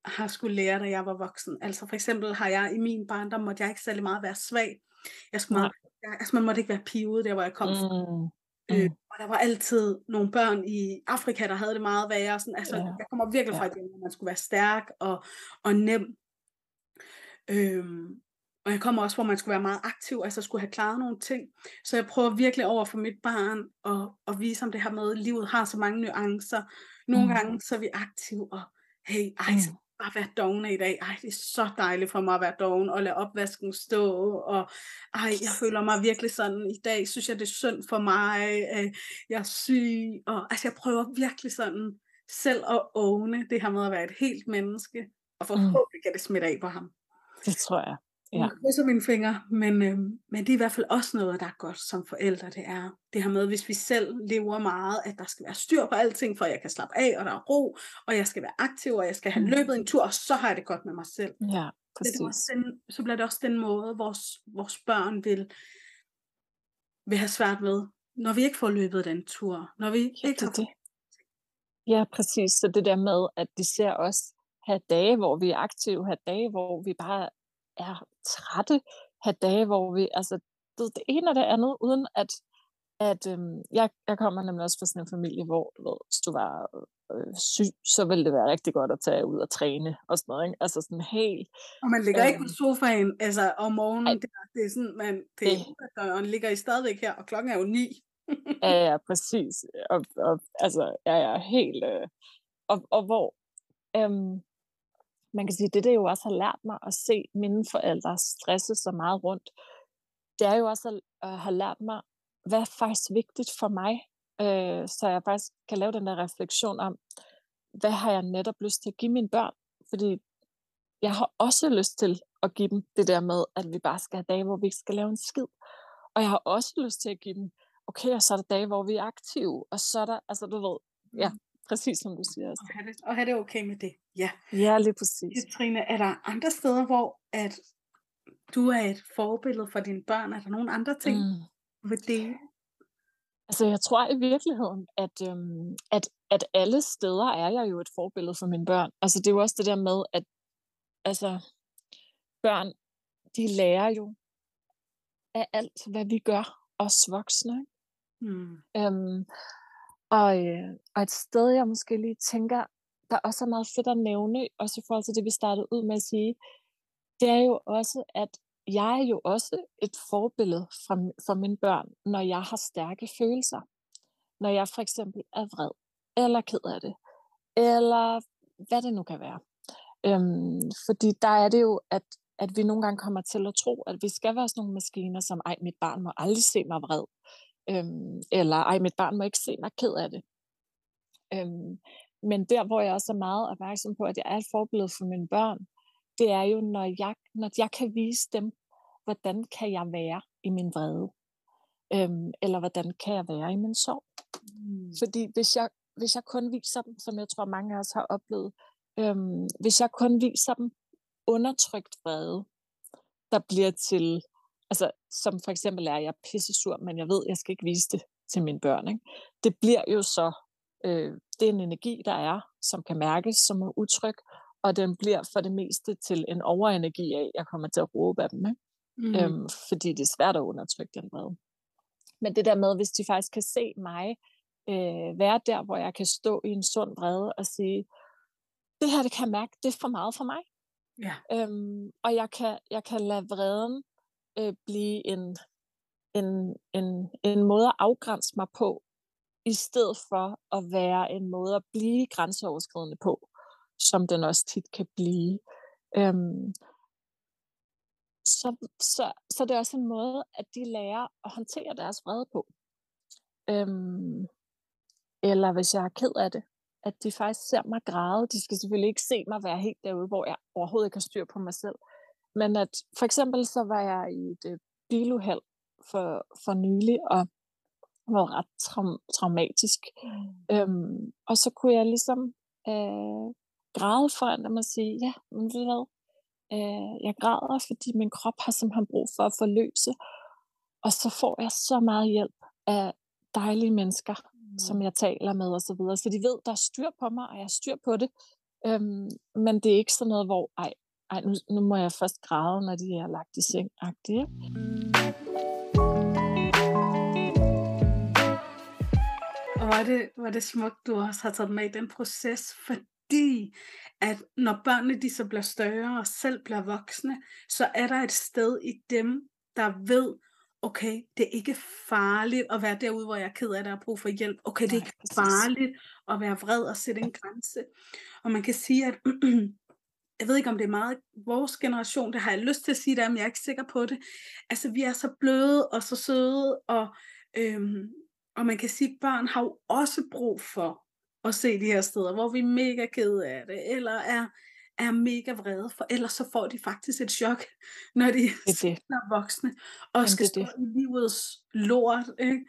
har skulle lære, da jeg var voksen. Altså for eksempel har jeg i min barndom, måtte jeg ikke særlig meget være svag. Jeg skulle meget, jeg, altså man måtte ikke være pivet der, hvor jeg kom mm. fra. Øh, mm. og der var altid nogle børn i Afrika, der havde det meget værre. Sådan, altså, ja. Jeg kommer virkelig fra et hjem, hvor man skulle være stærk og, og nem. Øhm, og jeg kommer også, hvor man skulle være meget aktiv, altså skulle have klaret nogle ting. Så jeg prøver virkelig over for mit barn at, at vise om det her med, at livet har så mange nuancer. Nogle mm. gange så er vi aktive, og hey, ej, mm bare være dogne i dag. Ej, det er så dejligt for mig at være doven og lade opvasken stå. Og ej, jeg føler mig virkelig sådan i dag. Synes jeg, det er synd for mig. Øh, jeg er syg. Og, altså, jeg prøver virkelig sådan selv at åne det her med at være et helt menneske. Og mm. forhåbentlig kan det smitte af på ham. Det tror jeg. Ja. Jeg krydser mine fingre, men, øh, men det er i hvert fald også noget, der er godt som forældre. Det er det her med, hvis vi selv lever meget, at der skal være styr på alting, for at jeg kan slappe af, og der er ro, og jeg skal være aktiv, og jeg skal have mm. løbet en tur, og så har jeg det godt med mig selv. Ja, præcis. Det er den, så bliver det også den måde, vores, vores børn vil, vil have svært med, når vi ikke får løbet den tur. Når vi ja, ikke det, har... det. Ja, præcis. Så det der med, at de ser os have dage, hvor vi er aktive, have dage, hvor vi bare er trætte, have dage, hvor vi, altså, det, det ene og det andet, uden at, at øhm, jeg, jeg kommer nemlig også fra sådan en familie, hvor du ved, hvis du var øh, syg, så ville det være rigtig godt at tage ud og træne og sådan noget, ikke? Altså sådan helt... Og man ligger øhm, ikke på øhm sofaen, altså om morgenen, ej, det, det er sådan, man, det, det døren ligger I stadigvæk her, og klokken er jo ni. ja, ja, præcis. Og, og altså, jeg er helt... Øh, og, og hvor... Øhm, man kan sige, det det jo også har lært mig at se mine forældre stresse så meget rundt, det er jo også at, have lært mig, hvad er faktisk vigtigt for mig, øh, så jeg faktisk kan lave den der refleksion om, hvad har jeg netop lyst til at give mine børn? Fordi jeg har også lyst til at give dem det der med, at vi bare skal have dage, hvor vi ikke skal lave en skid. Og jeg har også lyst til at give dem, okay, og så er der dage, hvor vi er aktive, og så er der, altså du ved, ja. Mm. Præcis som du siger. Og have, det, og have det okay med det. Ja. Ja, lige præcis. Trine, er der andre steder, hvor at du er et forbillede for dine børn? Er der nogle andre ting mm. ved det? Altså, jeg tror i virkeligheden, at, øhm, at, at alle steder er jeg jo et forbillede for mine børn. Altså, det er jo også det der med, at altså, børn, de lærer jo af alt, hvad vi gør, os voksne. Mm. Øhm, og, øh, og et sted, jeg måske lige tænker, der også er meget fedt at nævne, også i forhold til det, vi startede ud med at sige, det er jo også, at jeg er jo også et forbillede for, for mine børn, når jeg har stærke følelser. Når jeg for eksempel er vred, eller ked af det, eller hvad det nu kan være. Øhm, fordi der er det jo, at, at vi nogle gange kommer til at tro, at vi skal være sådan nogle maskiner, som, ej, mit barn må aldrig se mig vred Øhm, eller, ej, mit barn må ikke se mig ked af det. Øhm, men der, hvor jeg også er meget opmærksom på, at jeg er et forbillede for mine børn, det er jo, når jeg, når jeg kan vise dem, hvordan kan jeg være i min vrede? Øhm, eller hvordan kan jeg være i min sorg? Mm. Fordi hvis jeg, hvis jeg kun viser dem, som jeg tror mange af os har oplevet, øhm, hvis jeg kun viser dem undertrykt vrede, der bliver til, altså som for eksempel er jeg pissesur, men jeg ved, jeg skal ikke vise det til mine børn. Ikke? Det bliver jo så, øh, det er en energi, der er, som kan mærkes som er utryg, og den bliver for det meste til en overenergi af, jeg kommer til at råbe af dem. Ikke? Mm. Øhm, fordi det er svært at undertrykke den vrede. Men det der med, hvis de faktisk kan se mig øh, være der, hvor jeg kan stå i en sund vrede og sige, det her, det kan jeg mærke, det er for meget for mig. Ja. Øhm, og jeg kan, jeg kan lade vreden øh, blive en, en, en, en måde at afgrænse mig på, i stedet for at være en måde at blive grænseoverskridende på, som den også tit kan blive. Øhm, så, så, så det er også en måde, at de lærer at håndtere deres vrede på. Øhm, eller hvis jeg er ked af det, at de faktisk ser mig græde. De skal selvfølgelig ikke se mig være helt derude, hvor jeg overhovedet ikke har styr på mig selv. Men at for eksempel så var jeg i et øh, biluheld for, for nylig, og var ret traum- traumatisk. Mm. Øhm, og så kunne jeg ligesom øh, græde foran dem og sige, ja, men ved hvad, øh, jeg græder, fordi min krop har simpelthen brug for at forløse. Og så får jeg så meget hjælp af dejlige mennesker, mm. som jeg taler med og så videre. Så de ved, der er styr på mig, og jeg har styr på det. Øhm, men det er ikke sådan noget, hvor ej, ej nu, nu må jeg først græde, når de er lagt i seng. -agtige. Og var det, var det smukt, du også har taget med i den proces, fordi at når børnene de så bliver større og selv bliver voksne, så er der et sted i dem, der ved, okay, det er ikke farligt at være derude, hvor jeg er ked af det og brug for hjælp. Okay, det er ikke farligt at være vred og sætte en grænse. Og man kan sige, at jeg ved ikke, om det er meget vores generation, det har jeg lyst til at sige det, men jeg er ikke sikker på det. Altså, vi er så bløde og så søde, og, øhm, og man kan sige, at børn har jo også brug for at se de her steder, hvor vi er mega kede af det, eller er er mega vrede, for ellers så får de faktisk et chok, når de det det. er voksne, og Jamen, skal det stå det. i livets lort. Ikke?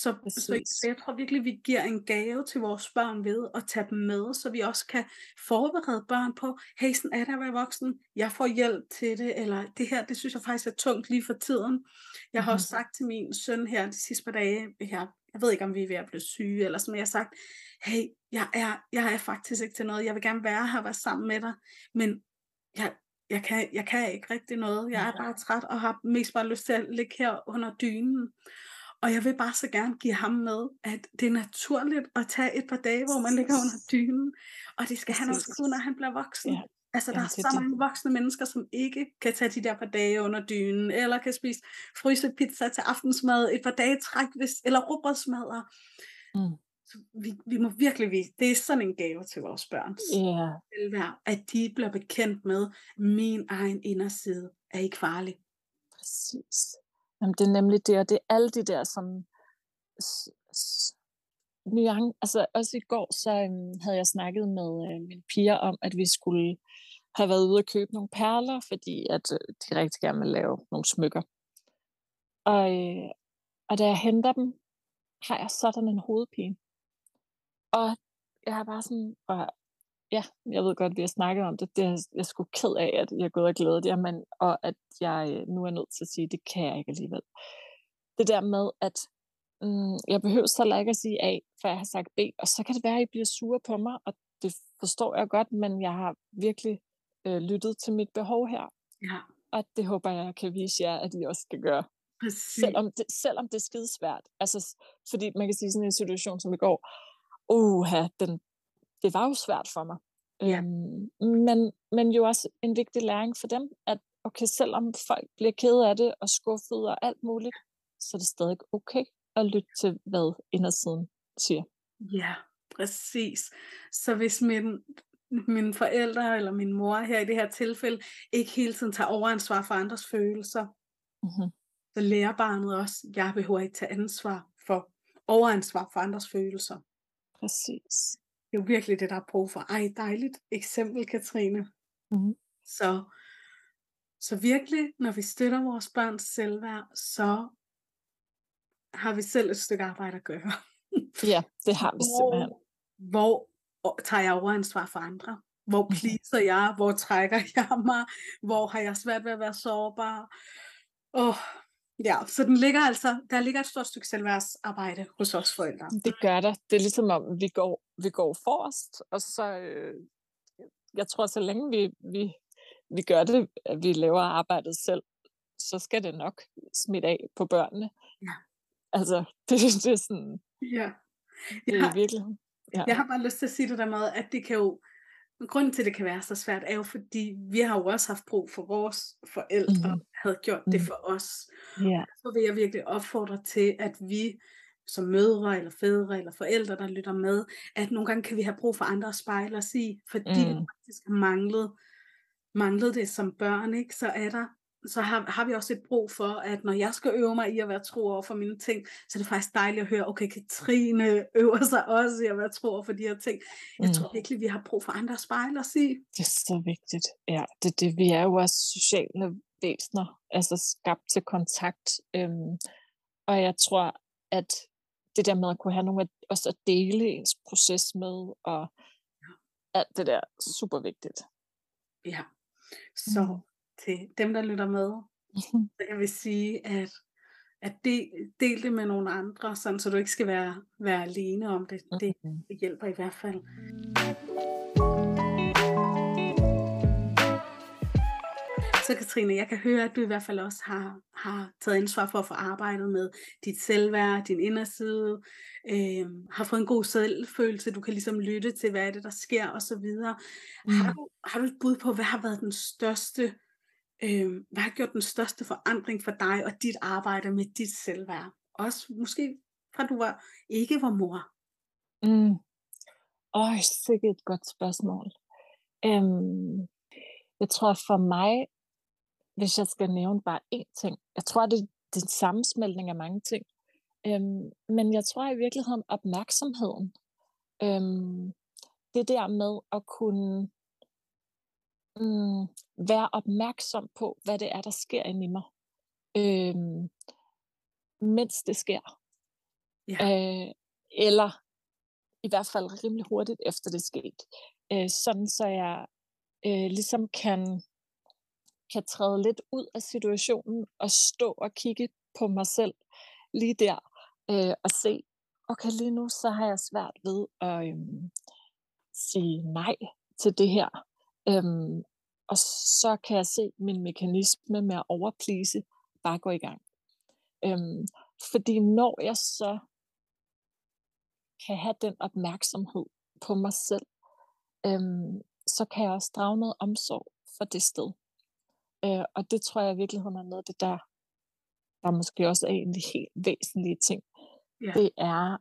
Så, så, så jeg tror virkelig, vi giver en gave til vores børn ved at tage dem med, så vi også kan forberede børn på, hey, sådan er det at være voksen, jeg får hjælp til det, eller det her, det synes jeg faktisk er tungt lige for tiden. Jeg har mm-hmm. også sagt til min søn her de sidste par dage, her, jeg ved ikke, om vi er ved at blive syge, eller som jeg har sagt, hey, jeg er, jeg er faktisk ikke til noget, jeg vil gerne være her og være sammen med dig, men jeg, jeg, kan, jeg kan ikke rigtig noget, jeg er bare træt og har mest bare lyst til at ligge her under dynen. Og jeg vil bare så gerne give ham med, at det er naturligt at tage et par dage, hvor man ligger under dynen, og det skal han også kunne, når han bliver voksen. Ja. Altså, der ja, er så det. mange voksne mennesker, som ikke kan tage de der par dage under dynen, eller kan spise fryse pizza til aftensmad et par dage træk, hvis, eller råbrødsmadder. Mm. Så vi, vi må virkelig vise, det er sådan en gave til vores børn. Yeah. At de bliver bekendt med, min egen inderside er ikke farlig. Præcis. Jamen, det er nemlig det, og det er alle de der sådan nuance. Altså også i går, så øhm, havde jeg snakket med øh, mine piger om, at vi skulle have været ude og købe nogle perler, fordi at øh, de rigtig gerne vil lave nogle smykker. Og, øh, og da jeg henter dem, har jeg sådan en hovedpine. Og jeg har bare sådan, og ja, jeg ved godt, at vi har snakket om det, det er jeg sgu ked af, at jeg er gået og glædet jer, men, og at jeg øh, nu er nødt til at sige, at det kan jeg ikke alligevel. Det der med, at mm, jeg behøver heller ikke at sige A, for jeg har sagt B, og så kan det være, at I bliver sure på mig, og det forstår jeg godt, men jeg har virkelig øh, lyttet til mit behov her. Ja. Og det håber jeg kan vise jer, at I også skal gøre. Præcis. Selvom det, selvom det er skidesvært. Altså, fordi man kan sige sådan en situation som i går, uha, den, det var jo svært for mig. Ja. Øhm, men, men jo også en vigtig læring for dem, at okay, selvom folk bliver kede af det og skuffet og alt muligt, så er det stadig okay at lytte til, hvad indersiden siger. Ja, præcis. Så hvis min, mine forældre eller min mor her i det her tilfælde ikke hele tiden tager overansvar for andres følelser, mm-hmm. så lærer barnet også, jeg behøver ikke tage ansvar for, overansvar for andres følelser. Præcis. Det er jo virkelig det, der er brug for. Ej, dejligt eksempel, Katrine. Mm. Så, så virkelig, når vi støtter vores børns selvværd, så har vi selv et stykke arbejde at gøre. Ja, det har vi simpelthen. Hvor, hvor tager jeg overansvar for andre? Hvor pleaser jeg? Hvor trækker jeg mig? Hvor har jeg svært ved at være sårbar? Oh, ja, så den ligger altså, der ligger et stort stykke selvværdsarbejde hos os forældre. Det gør der. Det er ligesom om, vi går, vi går forrest, og så, øh, jeg tror, så længe vi, vi, vi gør det, at vi laver arbejdet selv, så skal det nok smitte af på børnene. Ja. Altså, det, det er sådan, Ja. det Jeg er har, virkelig, ja. jeg har bare lyst til at sige det der med, at det kan jo, grunden til, at det kan være så svært, er jo fordi, vi har jo også haft brug for vores forældre, mm. havde gjort det Mhm. for os. ja. Så vil jeg virkelig opfordre til, at vi som mødre eller fædre eller forældre, der lytter med, at nogle gange kan vi have brug for andre at spejle os i, fordi mm. vi faktisk har manglet, manglet det som børn, ikke? så er der så har, har vi også et brug for, at når jeg skal øve mig i at være tro over for mine ting, så er det faktisk dejligt at høre, okay, Katrine øver sig også i at være tro over for de her ting. Jeg Mm. tror virkelig, vi har brug for andre at spejle os i. Det er så vigtigt. Ja, det, det, vi er jo også sociale væsener, altså skabt til kontakt. Øhm, og jeg tror, at det der med at kunne have nogle af, også at dele ens proces med, og alt det der, super vigtigt. Ja. Så Mm. til dem, der lytter med, så kan vi sige, at, at del, del det med nogle andre, sådan, så du ikke skal være, være alene om det. Det, det hjælper i hvert fald. Så Katrine, jeg kan høre, at du i hvert fald også har, har taget ansvar for at få arbejdet med dit selvværd, din inderside, øh, har fået en god selvfølelse, du kan ligesom lytte til, hvad er det, der sker osv. Har, Mm. du, har du et bud på, hvad har været den største, øh, hvad har gjort den største forandring for dig og dit arbejde med dit selvværd? Også måske fra du var ikke var mor. Mm. Øj, sikkert et godt spørgsmål. Øhm, jeg tror for mig, hvis jeg skal nævne bare én ting, jeg tror, det, det er en sammensmeltning af mange ting. Øhm, men jeg tror i virkeligheden opmærksomheden. Øhm, det der med at kunne mm, være opmærksom på, hvad det er, der sker inde i mig, øhm, mens det sker. Ja. Øh, eller i hvert fald rimelig hurtigt efter det er sket. Øh, sådan så jeg øh, ligesom kan, kan træde lidt ud af situationen og stå og kigge på mig selv lige der øh, og se, okay lige nu så har jeg svært ved at øh, sige nej til det her. Øhm, og så kan jeg se min mekanisme med at overplise bare gå i gang. Øhm, fordi når jeg så kan have den opmærksomhed på mig selv, øhm, så kan jeg også drage noget omsorg for det sted. Øh, og det tror jeg i virkeligheden er noget af det, der, der måske også er en af de helt væsentlige ting. Ja. Det er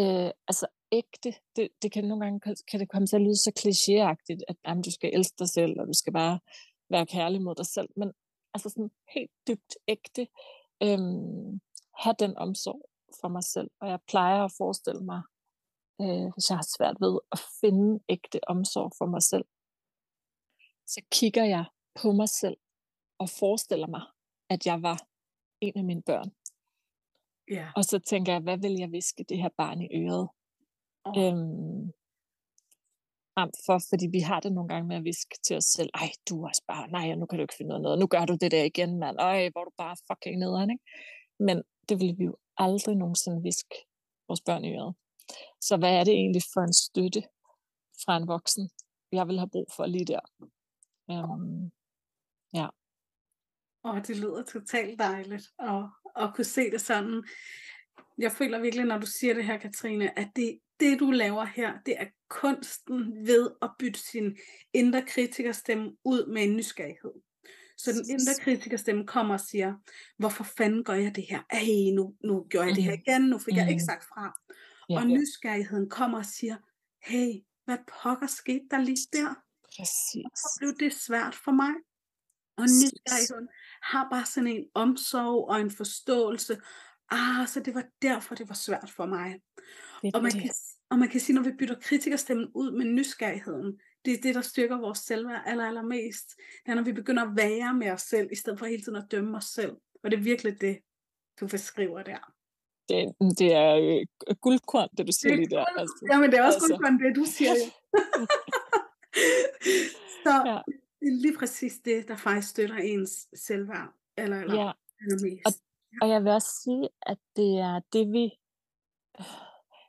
øh, altså ægte. Det, det kan nogle gange kan det komme til at lyde så klichéagtigt, at jamen, du skal elske dig selv, og du skal bare være kærlig mod dig selv. Men altså sådan helt dybt ægte, øhm, have den omsorg for mig selv. Og jeg plejer at forestille mig, øh, hvis jeg har svært ved at finde ægte omsorg for mig selv, så kigger jeg på mig selv og forestiller mig, at jeg var en af mine børn. Ja. Og så tænker jeg, hvad vil jeg viske det her barn i øret? Oh. Øhm, frem for, fordi vi har det nogle gange med at viske til os selv, ej, du er også bare, nej, nu kan du ikke finde af noget, nu gør du det der igen, mand, ej, hvor du bare fucking nederen, ikke? Men det vil vi jo aldrig nogensinde viske vores børn i øret. Så hvad er det egentlig for en støtte fra en voksen, jeg vil have brug for lige der? Um, ja. Og det lyder totalt dejligt at, at kunne se det sådan. Jeg føler virkelig, når du siger det her, Katrine, at det, det du laver her, det er kunsten ved at bytte sin indre kritikerstemme ud med en nysgerrighed. Så den indre kritikerstemme kommer og siger, hvorfor fanden gør jeg det her? Ej, nu, nu gjorde jeg det her igen, nu fik mm. jeg ikke sagt fra. Ja. Og nysgerrigheden kommer og siger, hey, hvad pokker skete der lige der? Præcis. Hvorfor blev det svært for mig? Og nysgerrigheden har bare sådan en omsorg og en forståelse. Ah, så det var derfor, det var svært for mig. Det Og man, det. kan, og man kan sige, når vi bytter kritikerstemmen ud med nysgerrigheden, det er det, der styrker vores selvværd aller, allermest. Det er, når vi begynder at være med os selv, i stedet for hele tiden at dømme os selv. Og det er virkelig det, du beskriver der. Det, det er øh, guldkorn, det du siger Det lige der. Altså. Jamen, det er også altså. kun det, du siger. Så Ja. Det er lige præcis det, der faktisk støtter ens selvværd. Eller, eller, Ja, eller mest. og jeg vil også sige, at det er det, vi,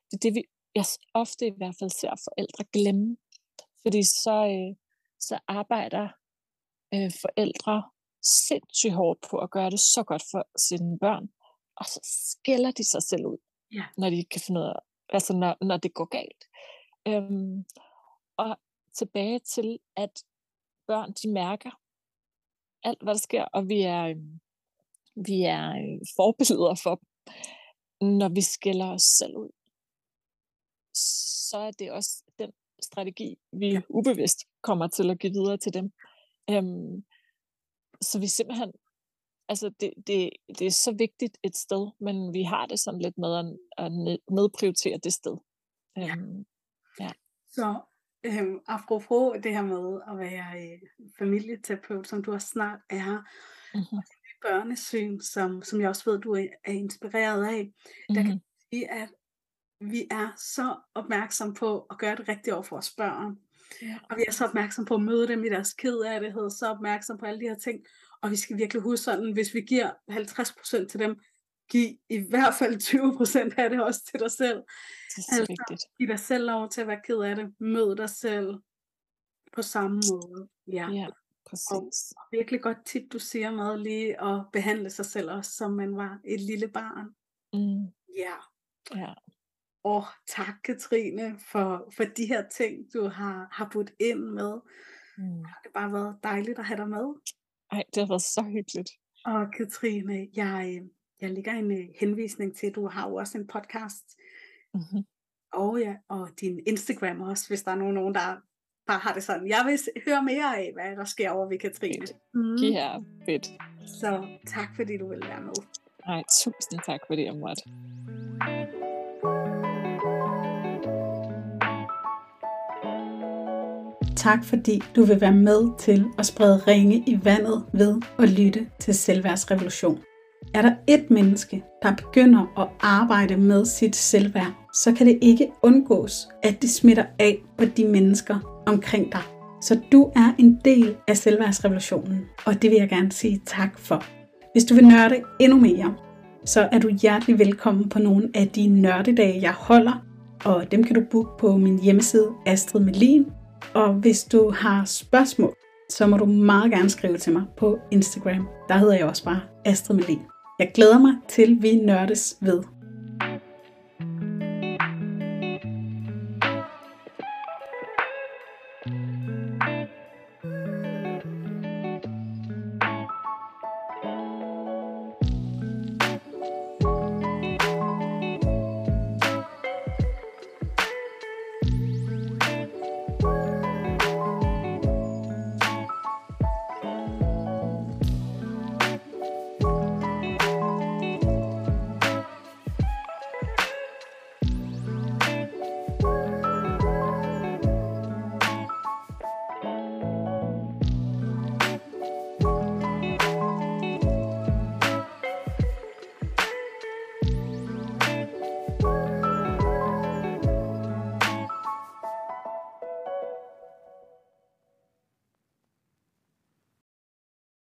det er det, vi jeg ofte i hvert fald ser forældre glemme. Fordi så, øh, så arbejder øh, forældre sindssygt hårdt på at gøre det så godt for sine børn, og så skælder de sig selv ud, Ja. når de kan finde ud af, altså når, når det går galt. Øhm, og tilbage til, at børn, de mærker alt, hvad der sker, og vi er, øhm, vi er øh, forbilleder for dem. Når vi skælder os selv ud, så er det også den strategi, vi Ja. ubevidst kommer til at give videre til dem. Øhm, så vi simpelthen, altså det, det, det er så vigtigt et sted, men vi har det sådan lidt med at, at ned- nedprioritere det sted. Ja. Øhm, Så øhm, apropos det her med at være øh, familieterapeut, som du også snart er, mhm, børnesyn, som, som jeg også ved, du er, er inspireret af, der kan mhm, sige, at vi er så opmærksom på at gøre det rigtigt over for vores børn. Ja. Og vi er så opmærksom på at møde dem i deres kedelighed, så opmærksom på alle de her ting. Og vi skal virkelig huske sådan, hvis vi giver 50% til dem, giv i hvert fald 20% af det også til dig selv. Det er så Altså, vigtigt. Giv dig selv lov til at være ked af det. Mød dig selv på samme måde. Ja. Ja, præcis. Og virkelig godt tip, du siger med lige at behandle sig selv også, som man var et lille barn. Mm, Ja. ja. Og tak, Katrine, for, for de her ting, du har, har budt ind med. Mm. Det har bare været dejligt at have dig med. Ej, det har været så hyggeligt. Og Katrine, jeg, øh, jeg lægger en øh, henvisning til, du har jo også en podcast. Mm-hmm. Og ja, og din Instagram også, hvis der er nogen, nogen der bare har det sådan. Jeg vil høre mere af, hvad der sker over ved Katrine. Mm. Ja, fedt. Så tak, fordi du vil være med. Ej, tusind tak, fordi jeg måtte. Tak fordi du vil være med til at sprede ringe i vandet ved at lytte til Selvværdsrevolution. Er der et menneske, der begynder at arbejde med sit selvværd, så kan det ikke undgås, at det smitter af på de mennesker omkring dig. Så du er en del af selvværdsrevolutionen, og det vil jeg gerne sige tak for. Hvis du vil nørde endnu mere, så er du hjertelig velkommen på nogle af de nørdedage, jeg holder, og dem kan du booke på min hjemmeside Astrid Melin. Og hvis du har spørgsmål, så må du meget gerne skrive til mig på Instagram. Der hedder jeg også bare Astrid Melin. Jeg glæder mig til, vi nørdes ved.